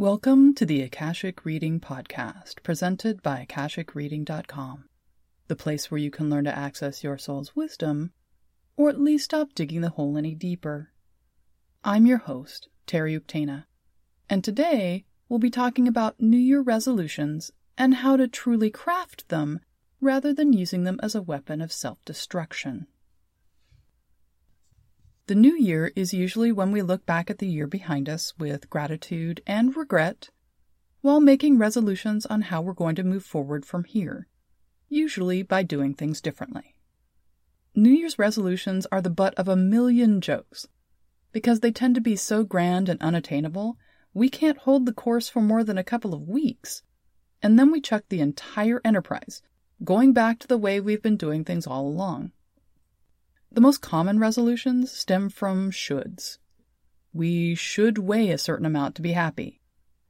Welcome to the Akashic Reading Podcast, presented by AkashicReading.com, the place where you can learn to access your soul's wisdom, or at least stop digging the hole any deeper. I'm your host, Terry Uktana, and today we'll be talking about New Year resolutions and how to truly craft them rather than using them as a weapon of self destruction. The new year is usually when we look back at the year behind us with gratitude and regret, while making resolutions on how we're going to move forward from here, usually by doing things differently. New Year's resolutions are the butt of a million jokes. Because they tend to be so grand and unattainable, we can't hold the course for more than a couple of weeks. And then we chuck the entire enterprise, going back to the way we've been doing things all along. The most common resolutions stem from shoulds. We should weigh a certain amount to be happy.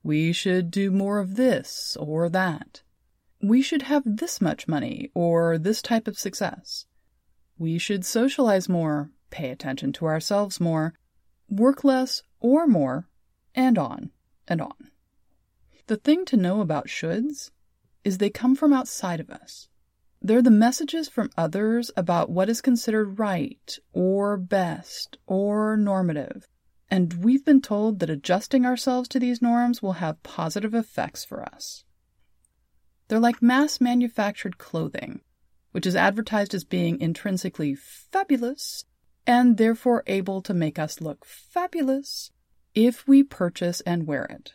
We should do more of this or that. We should have this much money or this type of success. We should socialize more, pay attention to ourselves more, work less or more, and on and on. The thing to know about shoulds is they come from outside of us. They're the messages from others about what is considered right or best or normative. And we've been told that adjusting ourselves to these norms will have positive effects for us. They're like mass manufactured clothing, which is advertised as being intrinsically fabulous and therefore able to make us look fabulous if we purchase and wear it.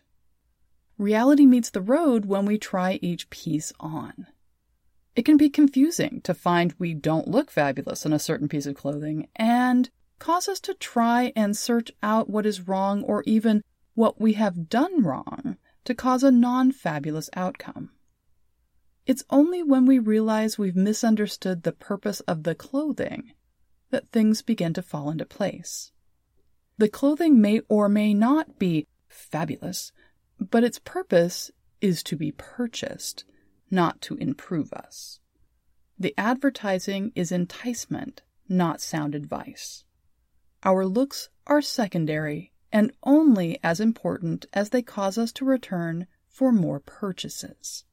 Reality meets the road when we try each piece on. It can be confusing to find we don't look fabulous in a certain piece of clothing and cause us to try and search out what is wrong or even what we have done wrong to cause a non fabulous outcome. It's only when we realize we've misunderstood the purpose of the clothing that things begin to fall into place. The clothing may or may not be fabulous, but its purpose is to be purchased not to improve us. The advertising is enticement, not sound advice. Our looks are secondary and only as important as they cause us to return for more purchases.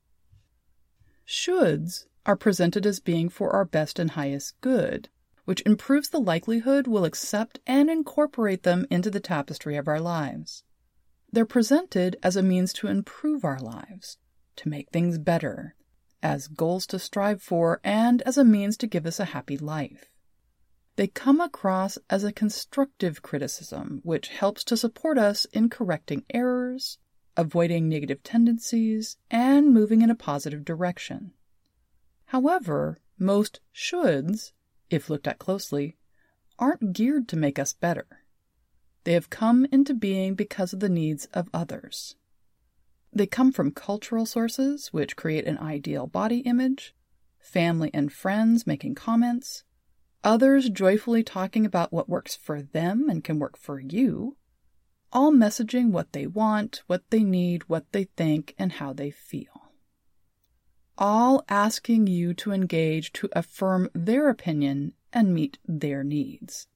Shoulds are presented as being for our best and highest good, which improves the likelihood we'll accept and incorporate them into the tapestry of our lives. They're presented as a means to improve our lives, to make things better, as goals to strive for, and as a means to give us a happy life. They come across as a constructive criticism, which helps to support us in correcting errors, avoiding negative tendencies, and moving in a positive direction. However, most shoulds, if looked at closely, aren't geared to make us better. They have come into being because of the needs of others. They come from cultural sources, which create an ideal body image, family and friends making comments, others joyfully talking about what works for them and can work for you, all messaging what they want, what they need, what they think, and how they feel. All asking you to engage to affirm their opinion and meet their needs.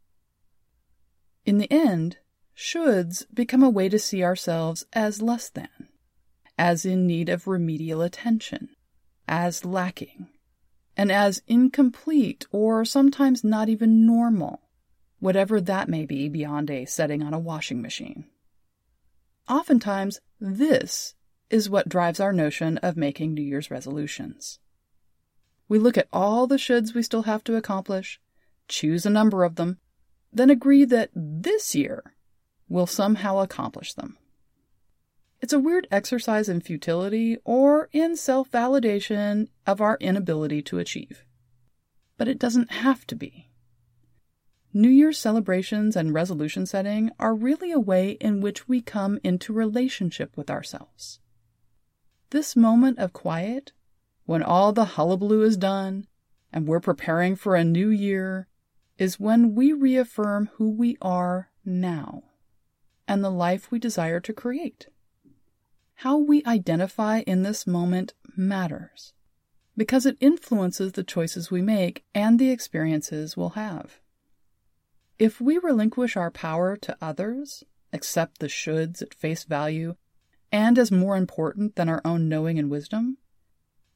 In the end, shoulds become a way to see ourselves as less than as in need of remedial attention, as lacking, and as incomplete or sometimes not even normal, whatever that may be beyond a setting on a washing machine. Oftentimes, this is what drives our notion of making New Year's resolutions. We look at all the shoulds we still have to accomplish, choose a number of them, then agree that this year we'll somehow accomplish them. It's a weird exercise in futility or in self validation of our inability to achieve. But it doesn't have to be. New Year's celebrations and resolution setting are really a way in which we come into relationship with ourselves. This moment of quiet, when all the hullabaloo is done and we're preparing for a new year, is when we reaffirm who we are now and the life we desire to create. How we identify in this moment matters because it influences the choices we make and the experiences we'll have. If we relinquish our power to others, accept the shoulds at face value, and as more important than our own knowing and wisdom,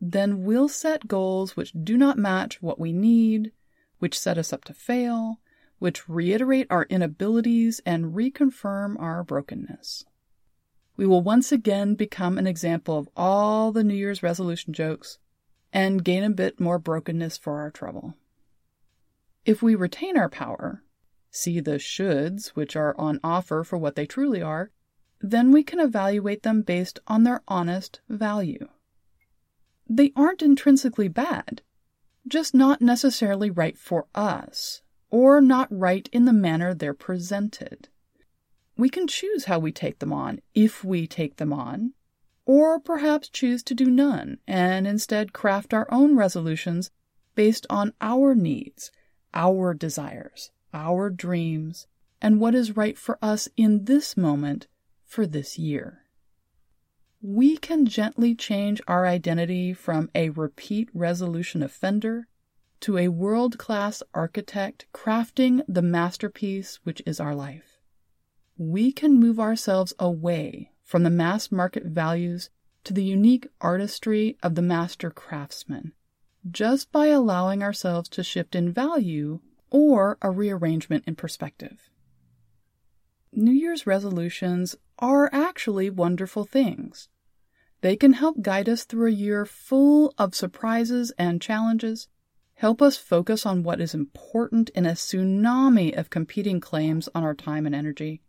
then we'll set goals which do not match what we need, which set us up to fail, which reiterate our inabilities and reconfirm our brokenness. We will once again become an example of all the New Year's resolution jokes and gain a bit more brokenness for our trouble. If we retain our power, see the shoulds which are on offer for what they truly are, then we can evaluate them based on their honest value. They aren't intrinsically bad, just not necessarily right for us, or not right in the manner they're presented. We can choose how we take them on, if we take them on, or perhaps choose to do none and instead craft our own resolutions based on our needs, our desires, our dreams, and what is right for us in this moment for this year we can gently change our identity from a repeat resolution offender to a world class architect crafting the masterpiece which is our life. We can move ourselves away from the mass market values to the unique artistry of the master craftsman just by allowing ourselves to shift in value or a rearrangement in perspective. New Year's resolutions are actually wonderful things. They can help guide us through a year full of surprises and challenges, help us focus on what is important in a tsunami of competing claims on our time and energy,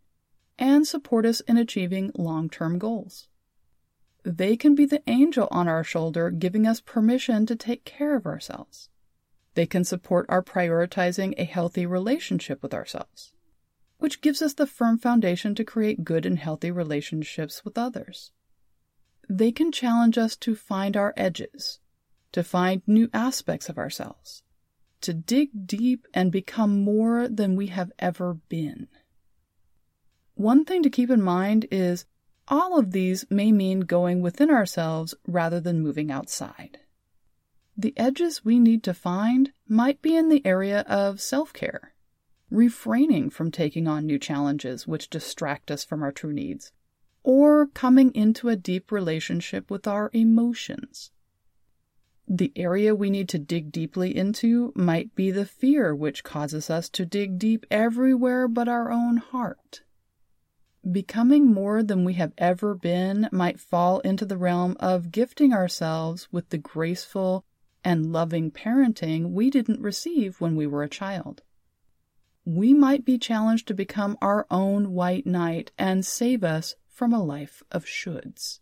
and support us in achieving long term goals. They can be the angel on our shoulder giving us permission to take care of ourselves. They can support our prioritizing a healthy relationship with ourselves which gives us the firm foundation to create good and healthy relationships with others. They can challenge us to find our edges, to find new aspects of ourselves, to dig deep and become more than we have ever been. One thing to keep in mind is all of these may mean going within ourselves rather than moving outside. The edges we need to find might be in the area of self care refraining from taking on new challenges which distract us from our true needs, or coming into a deep relationship with our emotions. The area we need to dig deeply into might be the fear which causes us to dig deep everywhere but our own heart. Becoming more than we have ever been might fall into the realm of gifting ourselves with the graceful and loving parenting we didn't receive when we were a child we might be challenged to become our own white knight and save us from a life of shoulds.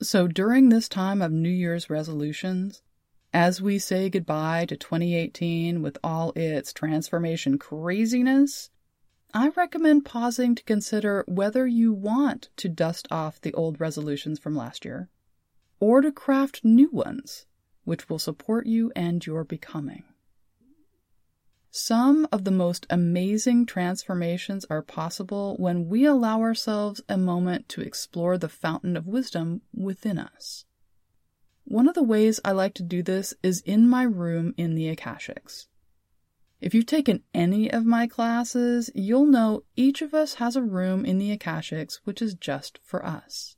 So during this time of New Year's resolutions, as we say goodbye to 2018 with all its transformation craziness, I recommend pausing to consider whether you want to dust off the old resolutions from last year or to craft new ones which will support you and your becoming. Some of the most amazing transformations are possible when we allow ourselves a moment to explore the fountain of wisdom within us. One of the ways I like to do this is in my room in the Akashics. If you've taken any of my classes, you'll know each of us has a room in the Akashics which is just for us.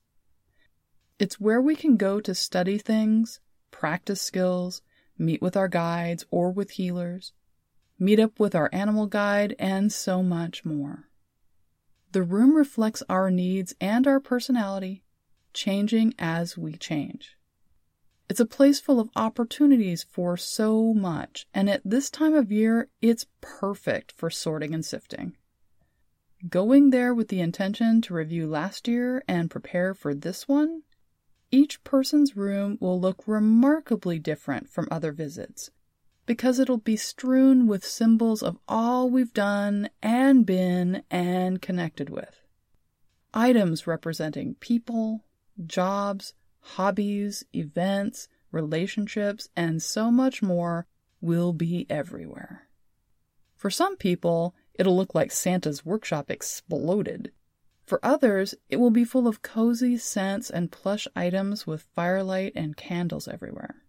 It's where we can go to study things, practice skills, meet with our guides or with healers, meet up with our animal guide, and so much more. The room reflects our needs and our personality, changing as we change. It's a place full of opportunities for so much, and at this time of year, it's perfect for sorting and sifting. Going there with the intention to review last year and prepare for this one, each person's room will look remarkably different from other visits because it'll be strewn with symbols of all we've done and been and connected with. Items representing people, jobs, hobbies, events, relationships, and so much more will be everywhere. For some people, it'll look like Santa's workshop exploded. For others, it will be full of cozy scents and plush items with firelight and candles everywhere.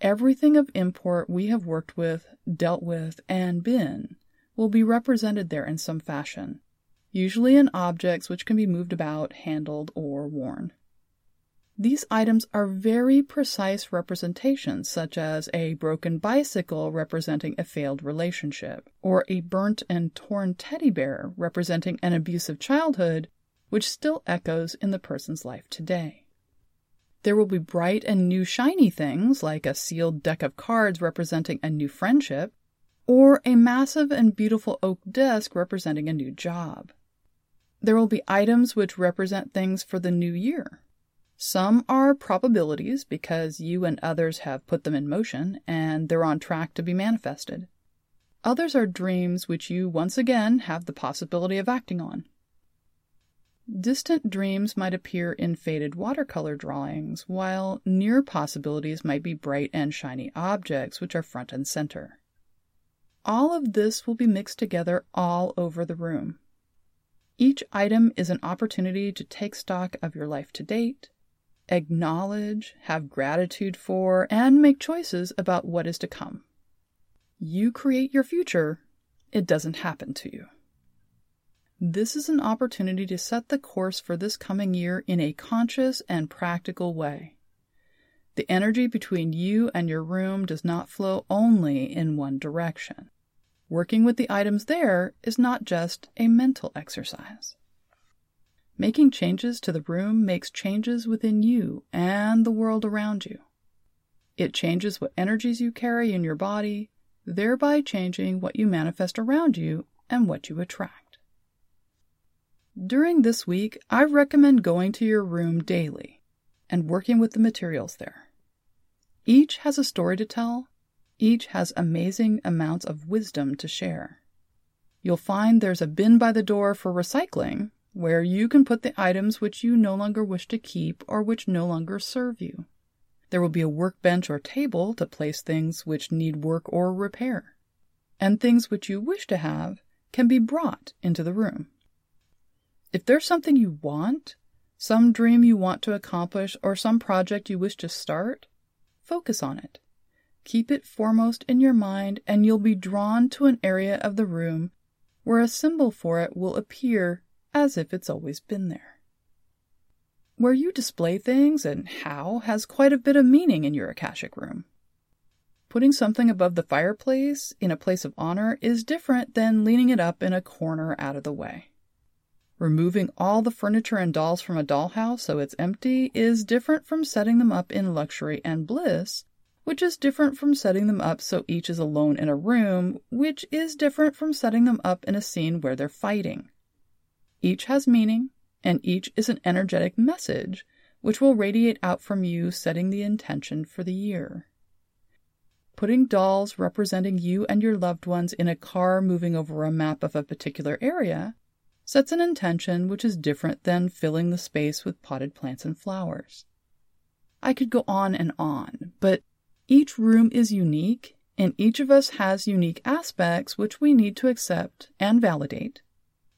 Everything of import we have worked with, dealt with, and been will be represented there in some fashion, usually in objects which can be moved about, handled, or worn. These items are very precise representations, such as a broken bicycle representing a failed relationship, or a burnt and torn teddy bear representing an abusive childhood, which still echoes in the person's life today. There will be bright and new shiny things, like a sealed deck of cards representing a new friendship, or a massive and beautiful oak desk representing a new job. There will be items which represent things for the new year, some are probabilities because you and others have put them in motion and they're on track to be manifested. Others are dreams which you once again have the possibility of acting on. Distant dreams might appear in faded watercolor drawings, while near possibilities might be bright and shiny objects which are front and center. All of this will be mixed together all over the room. Each item is an opportunity to take stock of your life to date, acknowledge, have gratitude for, and make choices about what is to come. You create your future, it doesn't happen to you. This is an opportunity to set the course for this coming year in a conscious and practical way. The energy between you and your room does not flow only in one direction. Working with the items there is not just a mental exercise. Making changes to the room makes changes within you and the world around you. It changes what energies you carry in your body, thereby changing what you manifest around you and what you attract. During this week, I recommend going to your room daily and working with the materials there. Each has a story to tell, each has amazing amounts of wisdom to share. You'll find there's a bin by the door for recycling where you can put the items which you no longer wish to keep or which no longer serve you. There will be a workbench or table to place things which need work or repair, and things which you wish to have can be brought into the room. If there's something you want, some dream you want to accomplish, or some project you wish to start, focus on it. Keep it foremost in your mind, and you'll be drawn to an area of the room where a symbol for it will appear as if it's always been there. Where you display things and how has quite a bit of meaning in your Akashic room. Putting something above the fireplace in a place of honor is different than leaning it up in a corner out of the way. Removing all the furniture and dolls from a dollhouse so it's empty is different from setting them up in luxury and bliss, which is different from setting them up so each is alone in a room, which is different from setting them up in a scene where they're fighting. Each has meaning, and each is an energetic message which will radiate out from you, setting the intention for the year. Putting dolls representing you and your loved ones in a car moving over a map of a particular area sets an intention which is different than filling the space with potted plants and flowers. I could go on and on, but each room is unique, and each of us has unique aspects which we need to accept and validate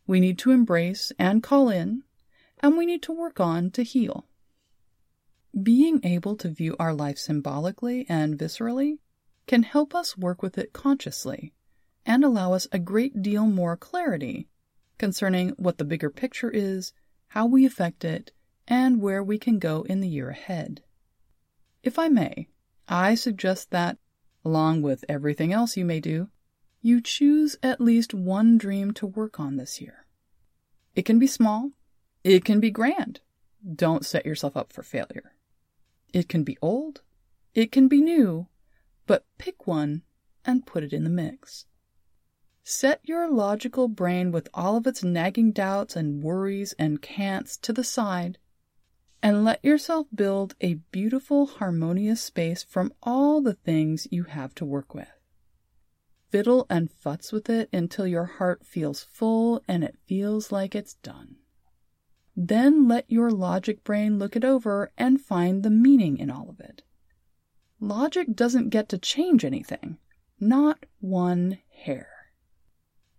we need to embrace and call in, and we need to work on to heal. Being able to view our life symbolically and viscerally can help us work with it consciously and allow us a great deal more clarity concerning what the bigger picture is, how we affect it, and where we can go in the year ahead. If I may, I suggest that, along with everything else you may do, you choose at least one dream to work on this year. It can be small, it can be grand. Don't set yourself up for failure. It can be old, it can be new, but pick one and put it in the mix. Set your logical brain with all of its nagging doubts and worries and can'ts to the side and let yourself build a beautiful, harmonious space from all the things you have to work with fiddle and futz with it until your heart feels full and it feels like it's done. Then let your logic brain look it over and find the meaning in all of it. Logic doesn't get to change anything, not one hair.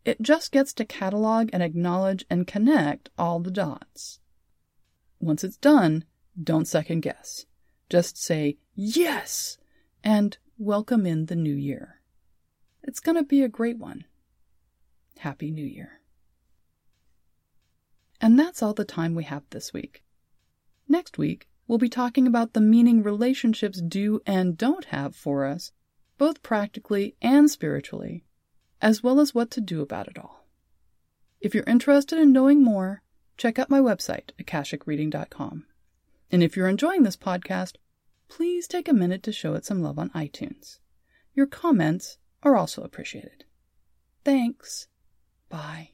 It just gets to catalog and acknowledge and connect all the dots. Once it's done, don't second guess. Just say, yes, and welcome in the new year. It's going to be a great one. Happy New Year. And that's all the time we have this week. Next week, we'll be talking about the meaning relationships do and don't have for us, both practically and spiritually, as well as what to do about it all. If you're interested in knowing more, check out my website, akashicreading.com. And if you're enjoying this podcast, please take a minute to show it some love on iTunes. Your comments are also appreciated. Thanks. Bye.